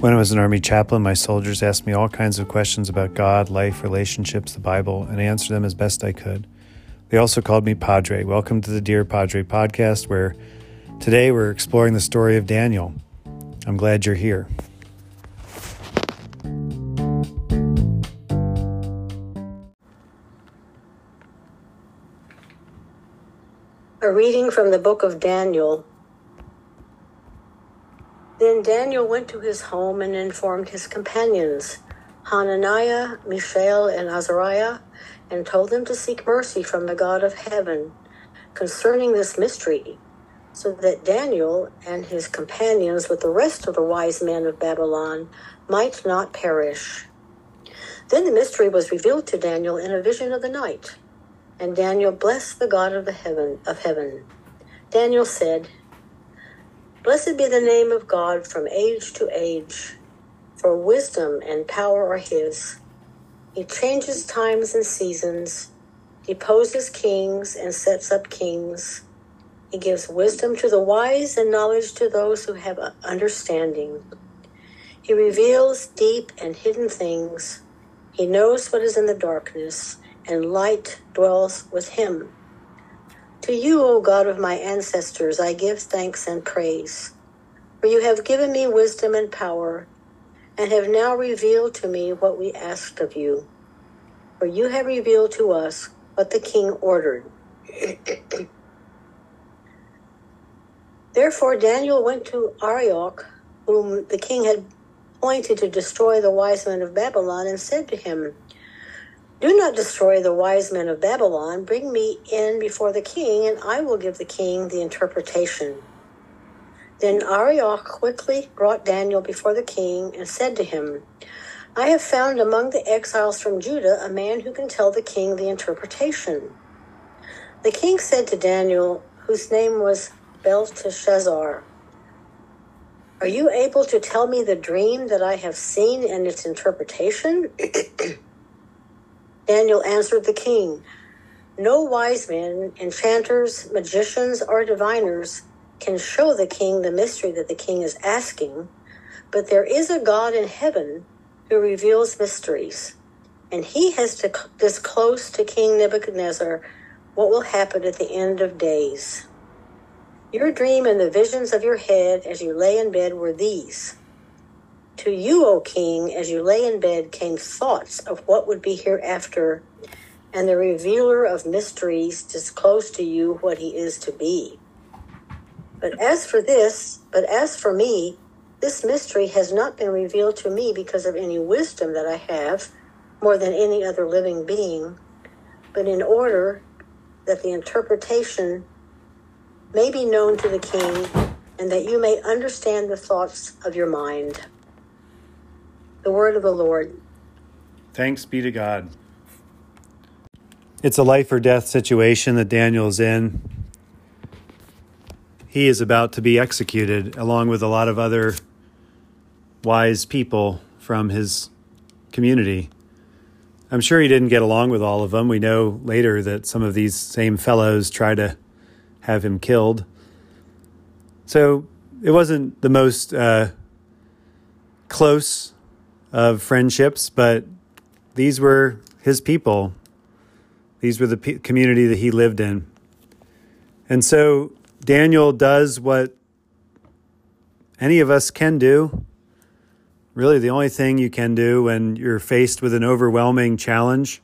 When I was an Army chaplain, my soldiers asked me all kinds of questions about God, life, relationships, the Bible, and I answered them as best I could. They also called me Padre. Welcome to the Dear Padre podcast, where today we're exploring the story of Daniel. I'm glad you're here. A reading from the book of Daniel. Then Daniel went to his home and informed his companions, Hananiah, Mishael, and Azariah, and told them to seek mercy from the God of heaven concerning this mystery, so that Daniel and his companions, with the rest of the wise men of Babylon, might not perish. Then the mystery was revealed to Daniel in a vision of the night. And Daniel blessed the God of the heaven of heaven. Daniel said, Blessed be the name of God from age to age, for wisdom and power are his. He changes times and seasons, deposes kings and sets up kings. He gives wisdom to the wise and knowledge to those who have understanding. He reveals deep and hidden things. He knows what is in the darkness and light dwells with him. To you, O God of my ancestors, I give thanks and praise. For you have given me wisdom and power, and have now revealed to me what we asked of you. For you have revealed to us what the king ordered. Therefore, Daniel went to Arioch, whom the king had appointed to destroy the wise men of Babylon, and said to him, do not destroy the wise men of Babylon. Bring me in before the king, and I will give the king the interpretation. Then Arioch quickly brought Daniel before the king and said to him, I have found among the exiles from Judah a man who can tell the king the interpretation. The king said to Daniel, whose name was Belteshazzar, Are you able to tell me the dream that I have seen and its interpretation? Daniel answered the king, No wise men, enchanters, magicians, or diviners can show the king the mystery that the king is asking, but there is a God in heaven who reveals mysteries, and he has disclosed to King Nebuchadnezzar what will happen at the end of days. Your dream and the visions of your head as you lay in bed were these. To you, O king, as you lay in bed, came thoughts of what would be hereafter, and the revealer of mysteries disclosed to you what he is to be. But as for this, but as for me, this mystery has not been revealed to me because of any wisdom that I have, more than any other living being, but in order that the interpretation may be known to the king, and that you may understand the thoughts of your mind. The word of the Lord. Thanks be to God. It's a life or death situation that Daniel's in. He is about to be executed along with a lot of other wise people from his community. I'm sure he didn't get along with all of them. We know later that some of these same fellows try to have him killed. So it wasn't the most uh, close of friendships, but these were his people. These were the p- community that he lived in. And so Daniel does what any of us can do. Really, the only thing you can do when you're faced with an overwhelming challenge,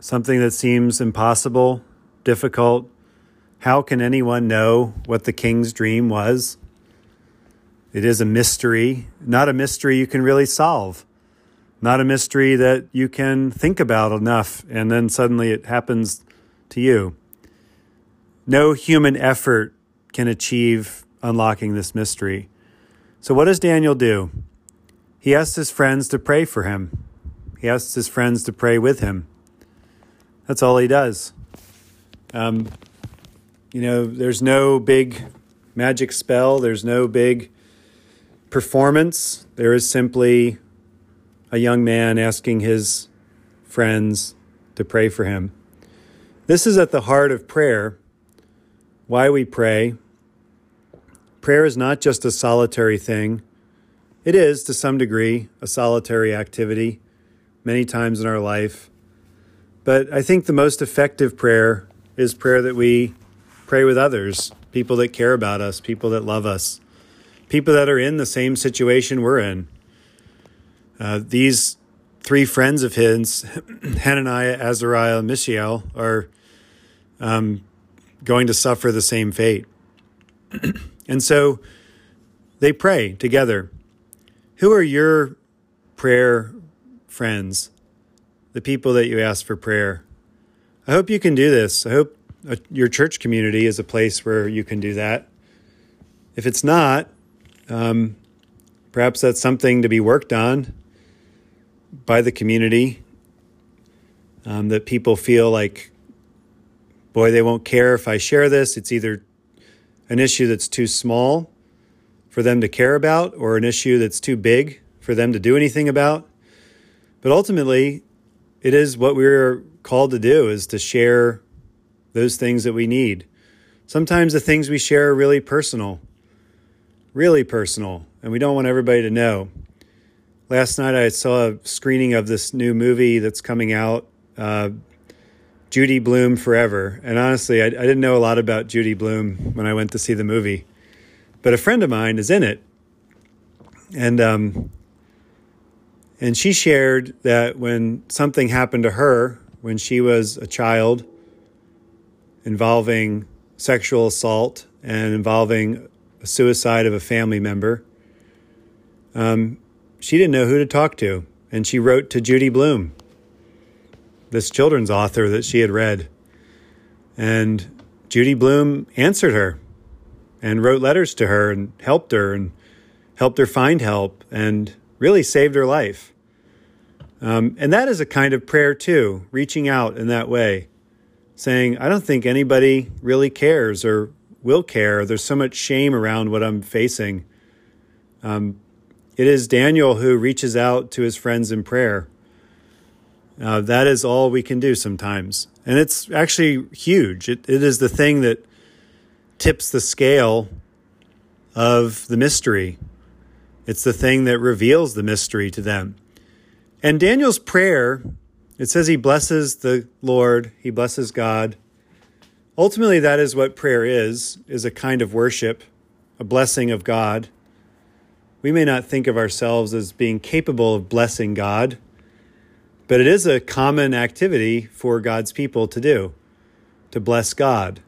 something that seems impossible, difficult. How can anyone know what the king's dream was? It is a mystery, not a mystery you can really solve, not a mystery that you can think about enough and then suddenly it happens to you. No human effort can achieve unlocking this mystery. So, what does Daniel do? He asks his friends to pray for him. He asks his friends to pray with him. That's all he does. Um, you know, there's no big magic spell, there's no big performance. There is simply a young man asking his friends to pray for him. This is at the heart of prayer. Why we pray. Prayer is not just a solitary thing, it is to some degree a solitary activity many times in our life. But I think the most effective prayer is prayer that we pray with others, people that care about us, people that love us, people that are in the same situation we're in. Uh, these three friends of his, Hananiah, Azariah, Mishael, are um, going to suffer the same fate. and so they pray together. Who are your prayer friends? The people that you ask for prayer. I hope you can do this. I hope uh, your church community is a place where you can do that. If it's not, um, perhaps that's something to be worked on by the community. Um, that people feel like, boy, they won't care if I share this. It's either an issue that's too small for them to care about or an issue that's too big for them to do anything about. But ultimately, it is what we're called to do is to share those things that we need. Sometimes the things we share are really personal, really personal, and we don't want everybody to know. Last night I saw a screening of this new movie that's coming out, uh, Judy Blume Forever. And honestly, I, I didn't know a lot about Judy Blume when I went to see the movie, but a friend of mine is in it, and um, and she shared that when something happened to her when she was a child involving sexual assault and involving a suicide of a family member, um, she didn't know who to talk to. And she wrote to Judy Blume, this children's author that she had read. And Judy Blume answered her and wrote letters to her and helped her and helped her find help and really saved her life. Um, and that is a kind of prayer too, reaching out in that way, saying, I don't think anybody really cares or will care. There's so much shame around what I'm facing. Um, it is Daniel who reaches out to his friends in prayer. Uh, that is all we can do sometimes. And it's actually huge. It, it is the thing that tips the scale of the mystery. It's the thing that reveals the mystery to them. And Daniel's prayer, it says he blesses the Lord, he blesses God. Ultimately, that is what prayer is, is a kind of worship, a blessing of God. We may not think of ourselves as being capable of blessing God, but it is a common activity for God's people to do, to bless God.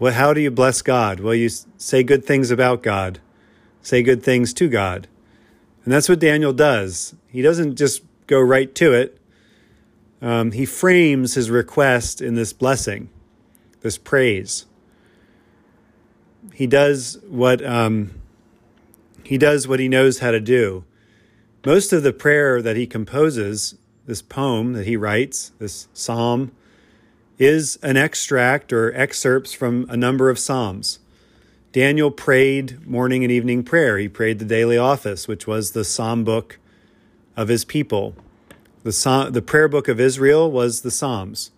Well, how do you bless God? Well, you say good things about God, say good things to God. And that's what Daniel does. He doesn't just go right to it, um, he frames his request in this blessing, this praise. He does what um, he does what he knows how to do. Most of the prayer that he composes, this poem that he writes, this psalm, is an extract or excerpts from a number of psalms. Daniel prayed morning and evening prayer. He prayed the daily office, which was the psalm book of his people. The, psalm, the prayer book of Israel was the Psalms.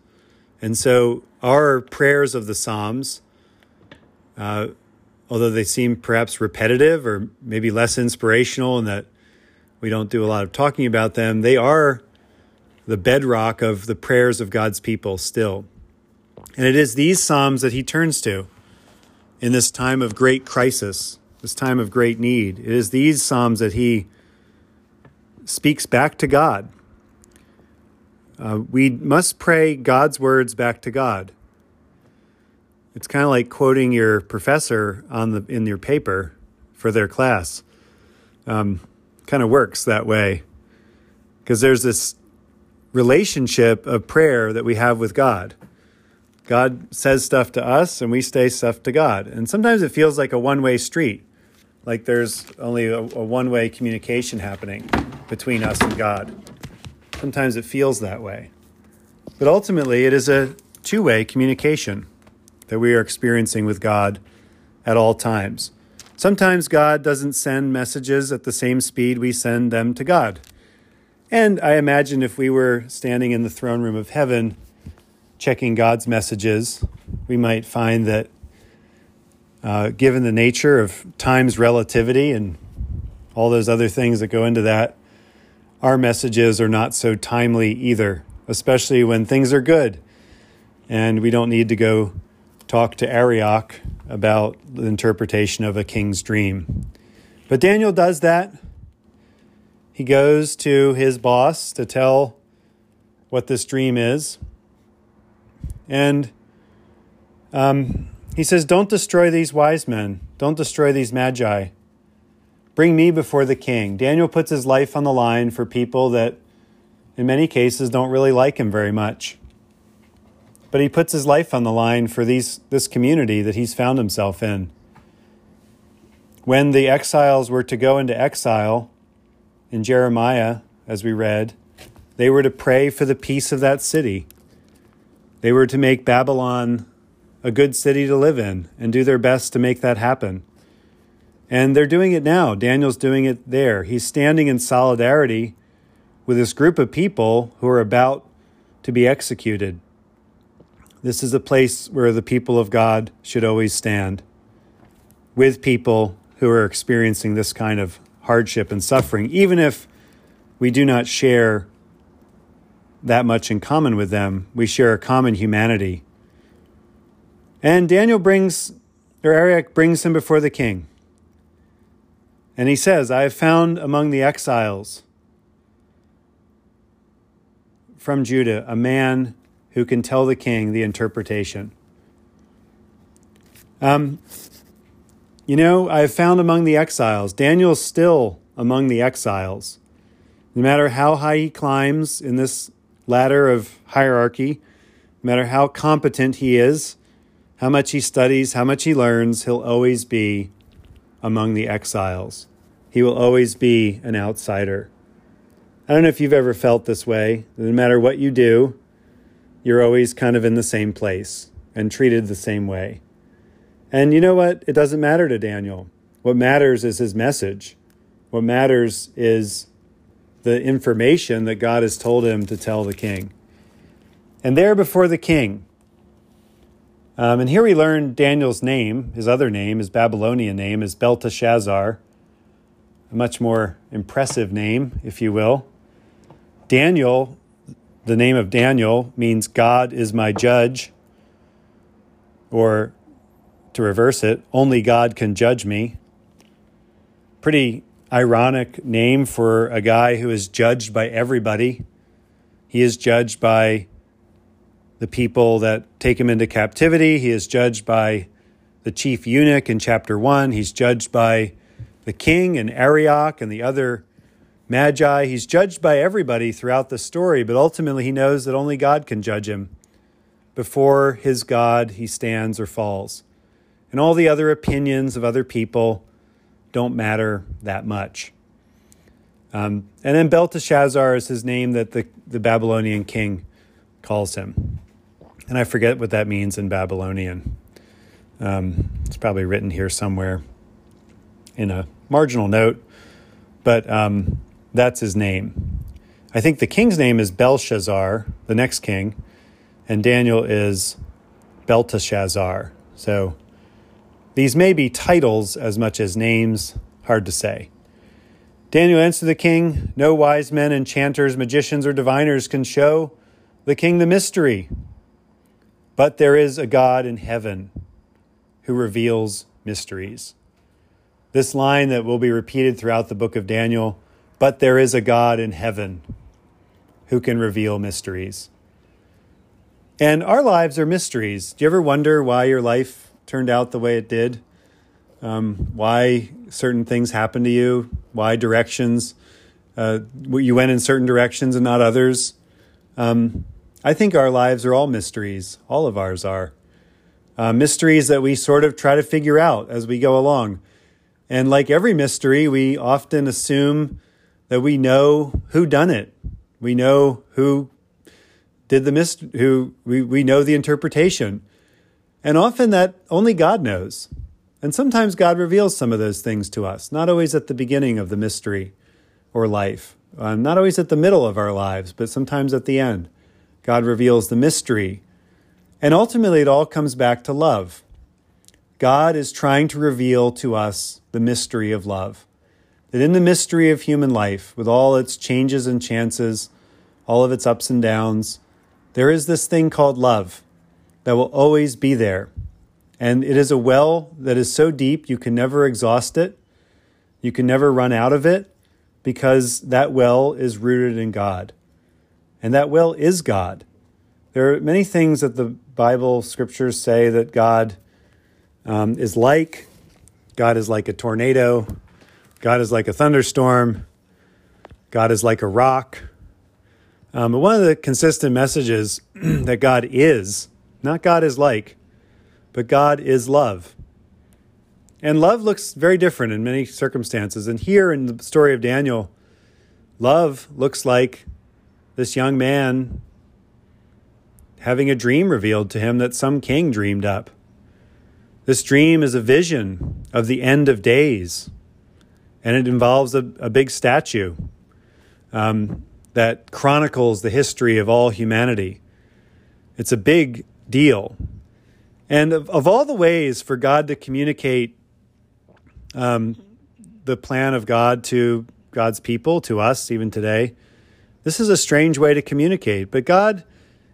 And so our prayers of the Psalms uh, although they seem perhaps repetitive or maybe less inspirational and that we don't do a lot of talking about them, they are the bedrock of the prayers of God's people still. And it is these Psalms that he turns to in this time of great crisis, this time of great need. It is these Psalms that he speaks back to God. Uh, we must pray God's words back to God. It's kind of like quoting your professor on the in your paper for their class. Um, kind of works that way because there's this relationship of prayer that we have with God. God says stuff to us and we say stuff to God. And sometimes it feels like a one way street, like there's only a, a one way communication happening between us and God. Sometimes it feels that way. But ultimately, it is a two way communication that we are experiencing with God at all times. Sometimes God doesn't send messages at the same speed we send them to God. And I imagine if we were standing in the throne room of heaven checking God's messages, we might find that uh, given the nature of time's relativity and all those other things that go into that, our messages are not so timely either, especially when things are good. And we don't need to go talk to Arioch about the interpretation of a king's dream. But Daniel does that. He goes to his boss to tell what this dream is. And um, he says, Don't destroy these wise men, don't destroy these magi. Bring me before the king. Daniel puts his life on the line for people that, in many cases, don't really like him very much. But he puts his life on the line for these, this community that he's found himself in. When the exiles were to go into exile in Jeremiah, as we read, they were to pray for the peace of that city. They were to make Babylon a good city to live in and do their best to make that happen. And they're doing it now. Daniel's doing it there. He's standing in solidarity with this group of people who are about to be executed. This is a place where the people of God should always stand with people who are experiencing this kind of hardship and suffering, even if we do not share that much in common with them. We share a common humanity. And Daniel brings, or Arioch brings him before the king. And he says, I have found among the exiles from Judah a man who can tell the king the interpretation. Um, you know, I have found among the exiles, Daniel's still among the exiles. No matter how high he climbs in this ladder of hierarchy, no matter how competent he is, how much he studies, how much he learns, he'll always be among the exiles. He will always be an outsider. I don't know if you've ever felt this way. No matter what you do, you're always kind of in the same place and treated the same way. And you know what? It doesn't matter to Daniel. What matters is his message. What matters is the information that God has told him to tell the king. And there before the king, um, and here we learn Daniel's name, his other name, his Babylonian name, is Belteshazzar, a much more impressive name, if you will. Daniel, the name of Daniel, means God is my judge, or to reverse it, only God can judge me. Pretty ironic name for a guy who is judged by everybody. He is judged by the people that take him into captivity. He is judged by the chief eunuch in chapter 1. He's judged by the king and Arioch and the other magi. He's judged by everybody throughout the story, but ultimately he knows that only God can judge him. Before his God, he stands or falls. And all the other opinions of other people don't matter that much. Um, and then Belteshazzar is his name that the, the Babylonian king calls him. And I forget what that means in Babylonian. Um, it's probably written here somewhere in a marginal note, but um, that's his name. I think the king's name is Belshazzar, the next king, and Daniel is Belteshazzar. So these may be titles as much as names, hard to say. Daniel answered the king No wise men, enchanters, magicians, or diviners can show the king the mystery. But there is a God in heaven who reveals mysteries. This line that will be repeated throughout the book of Daniel but there is a God in heaven who can reveal mysteries. And our lives are mysteries. Do you ever wonder why your life turned out the way it did? Um, why certain things happened to you? Why directions? Uh, you went in certain directions and not others? Um, I think our lives are all mysteries. All of ours are. Uh, mysteries that we sort of try to figure out as we go along. And like every mystery, we often assume that we know who done it. We know who did the mist who we, we know the interpretation. And often that only God knows. And sometimes God reveals some of those things to us, not always at the beginning of the mystery or life, um, not always at the middle of our lives, but sometimes at the end. God reveals the mystery. And ultimately, it all comes back to love. God is trying to reveal to us the mystery of love that in the mystery of human life, with all its changes and chances, all of its ups and downs, there is this thing called love that will always be there. And it is a well that is so deep you can never exhaust it. You can never run out of it because that well is rooted in God. And that well is God. There are many things that the Bible scriptures say that God um, is like. God is like a tornado. God is like a thunderstorm. God is like a rock. Um, but one of the consistent messages that God is, not God is like, but God is love. And love looks very different in many circumstances. And here in the story of Daniel, love looks like this young man having a dream revealed to him that some king dreamed up. This dream is a vision of the end of days, and it involves a, a big statue um, that chronicles the history of all humanity. It's a big deal. And of, of all the ways for God to communicate um, the plan of God to God's people, to us even today, this is a strange way to communicate. But God,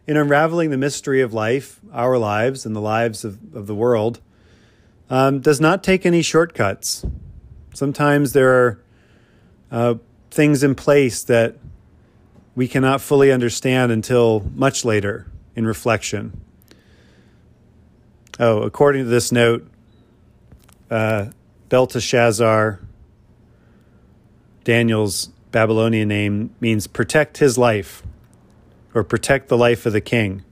in unraveling the mystery of life, our lives, and the lives of, of the world, um, does not take any shortcuts. Sometimes there are uh, things in place that we cannot fully understand until much later in reflection. Oh, according to this note, uh, Belteshazzar, Daniel's Babylonian name, means protect his life or protect the life of the king,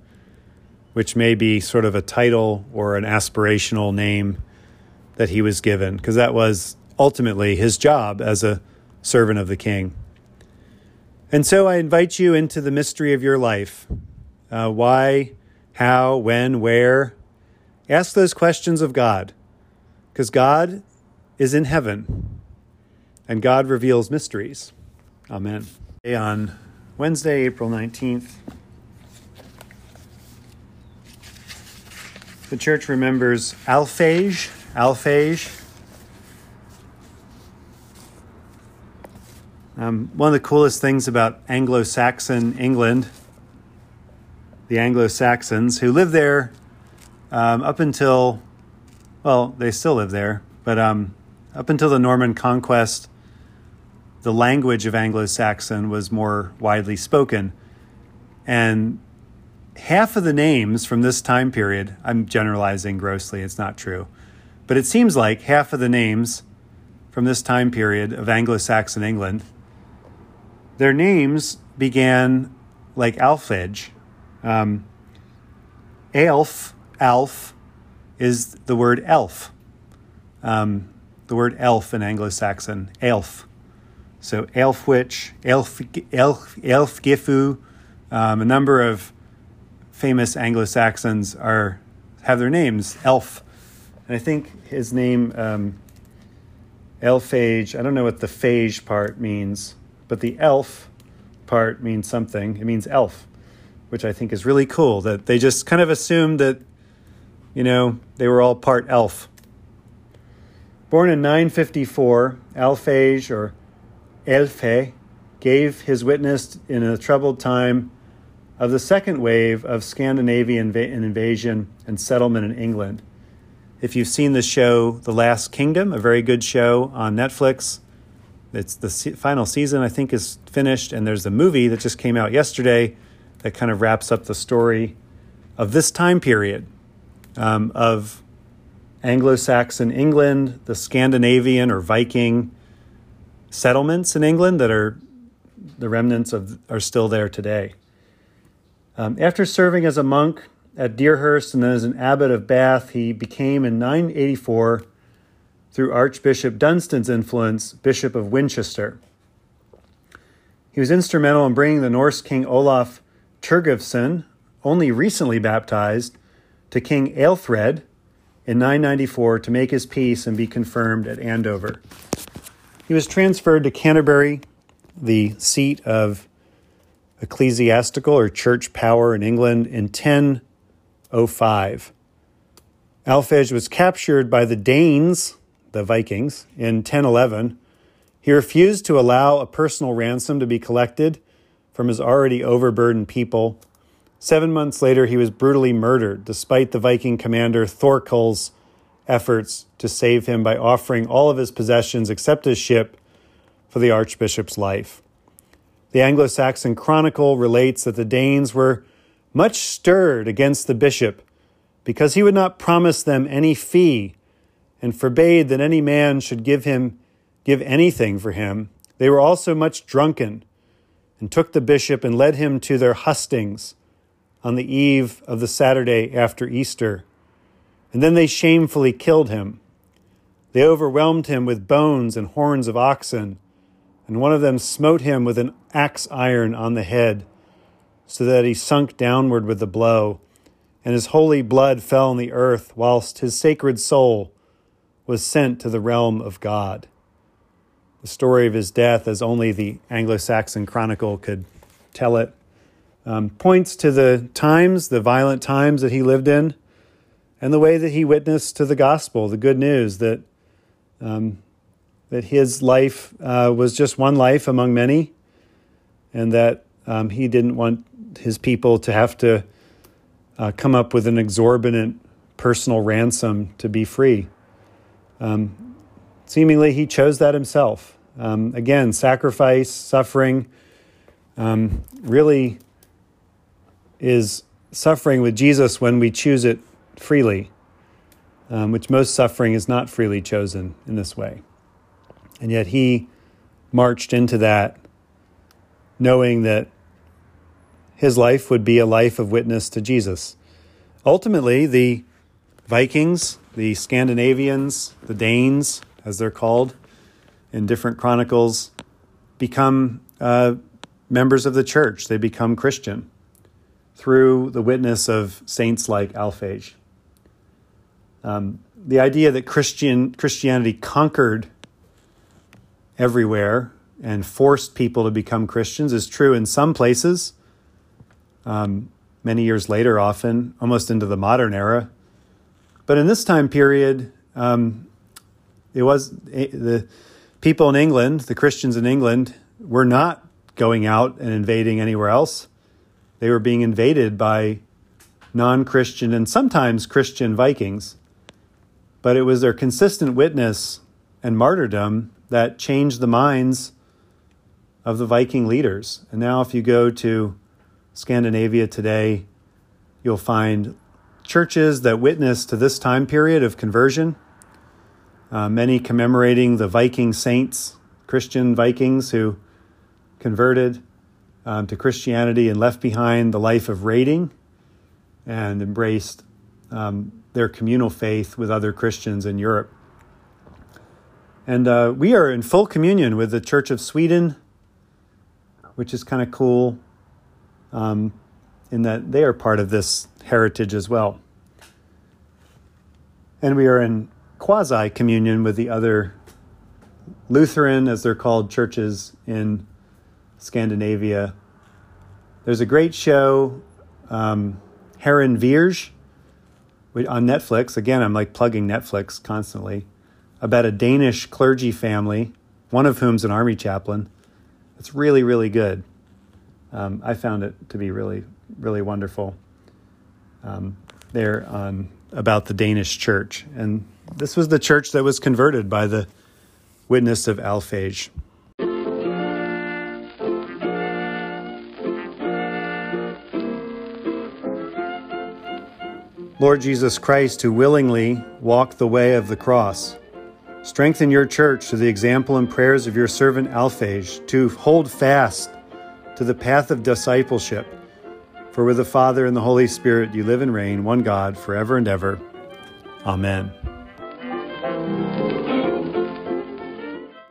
which may be sort of a title or an aspirational name that he was given, because that was ultimately his job as a servant of the king. And so I invite you into the mystery of your life. Uh, why, how, when, where? Ask those questions of God, because God is in heaven and God reveals mysteries. Amen. On Wednesday, April 19th, the church remembers Alphege. Alphege. Um, one of the coolest things about Anglo Saxon England, the Anglo Saxons, who lived there um, up until, well, they still live there, but um, up until the Norman conquest, the language of Anglo Saxon was more widely spoken. And half of the names from this time period, I'm generalizing grossly, it's not true, but it seems like half of the names from this time period of Anglo Saxon England, their names began like Alphege. Um, Aelf, Alf, is the word elf. Um, the word elf in Anglo Saxon, elf. So Elfwich, Elf, Elf, Elfgifu, um, a number of famous Anglo Saxons are have their names Elf, and I think his name um, Elphage. I don't know what the phage part means, but the elf part means something. It means elf, which I think is really cool. That they just kind of assumed that, you know, they were all part elf. Born in 954, Alphege or Elfe gave his witness in a troubled time of the second wave of Scandinavian inv- invasion and settlement in England. If you've seen the show The Last Kingdom, a very good show on Netflix, it's the se- final season, I think, is finished, and there's a movie that just came out yesterday that kind of wraps up the story of this time period um, of Anglo Saxon England, the Scandinavian or Viking settlements in England that are the remnants of are still there today. Um, after serving as a monk at Deerhurst and then as an abbot of Bath, he became in 984, through Archbishop Dunstan's influence, Bishop of Winchester. He was instrumental in bringing the Norse king Olaf Tryggvason, only recently baptized, to King Ethelred in 994 to make his peace and be confirmed at Andover. He was transferred to Canterbury, the seat of ecclesiastical or church power in England, in 1005. Alphege was captured by the Danes, the Vikings, in 1011. He refused to allow a personal ransom to be collected from his already overburdened people. Seven months later, he was brutally murdered, despite the Viking commander Thorkel's efforts to save him by offering all of his possessions except his ship for the archbishop's life. The Anglo Saxon Chronicle relates that the Danes were much stirred against the bishop because he would not promise them any fee and forbade that any man should give him give anything for him. They were also much drunken and took the bishop and led him to their hustings on the eve of the Saturday after Easter. And then they shamefully killed him. They overwhelmed him with bones and horns of oxen, and one of them smote him with an axe iron on the head, so that he sunk downward with the blow, and his holy blood fell on the earth, whilst his sacred soul was sent to the realm of God. The story of his death, as only the Anglo Saxon Chronicle could tell it, um, points to the times, the violent times that he lived in, and the way that he witnessed to the gospel, the good news that, um, that his life uh, was just one life among many, and that um, he didn't want his people to have to uh, come up with an exorbitant personal ransom to be free. Um, seemingly, he chose that himself. Um, again, sacrifice, suffering, um, really is suffering with Jesus when we choose it freely, um, which most suffering is not freely chosen in this way. And yet he marched into that knowing that his life would be a life of witness to Jesus. Ultimately, the Vikings, the Scandinavians, the Danes, as they're called, in different chronicles become uh, members of the church. They become Christian through the witness of saints like Alphege. Um, the idea that Christian Christianity conquered everywhere and forced people to become Christians is true in some places. Um, many years later, often almost into the modern era, but in this time period, um, it was eh, the people in England, the Christians in England, were not going out and invading anywhere else. They were being invaded by non Christian and sometimes Christian Vikings. But it was their consistent witness and martyrdom that changed the minds of the Viking leaders. And now, if you go to Scandinavia today, you'll find churches that witness to this time period of conversion uh, many commemorating the Viking saints, Christian Vikings who converted um, to Christianity and left behind the life of raiding and embraced um, their communal faith with other Christians in Europe. And uh, we are in full communion with the Church of Sweden, which is kind of cool um, in that they are part of this heritage as well. And we are in quasi communion with the other Lutheran, as they're called, churches in Scandinavia. There's a great show, um, Herrens Veje, on Netflix. Again, I'm like plugging Netflix constantly, about a Danish clergy family, one of whom's an army chaplain. It's really, really good. Um, I found it to be really, really wonderful. Um, there on about the Danish church, and this was the church that was converted by the witness of Alphege. Lord Jesus Christ, who willingly walked the way of the cross, strengthen your church through the example and prayers of your servant Alphege to hold fast to the path of discipleship. For with the Father and the Holy Spirit you live and reign, one God, forever and ever. Amen.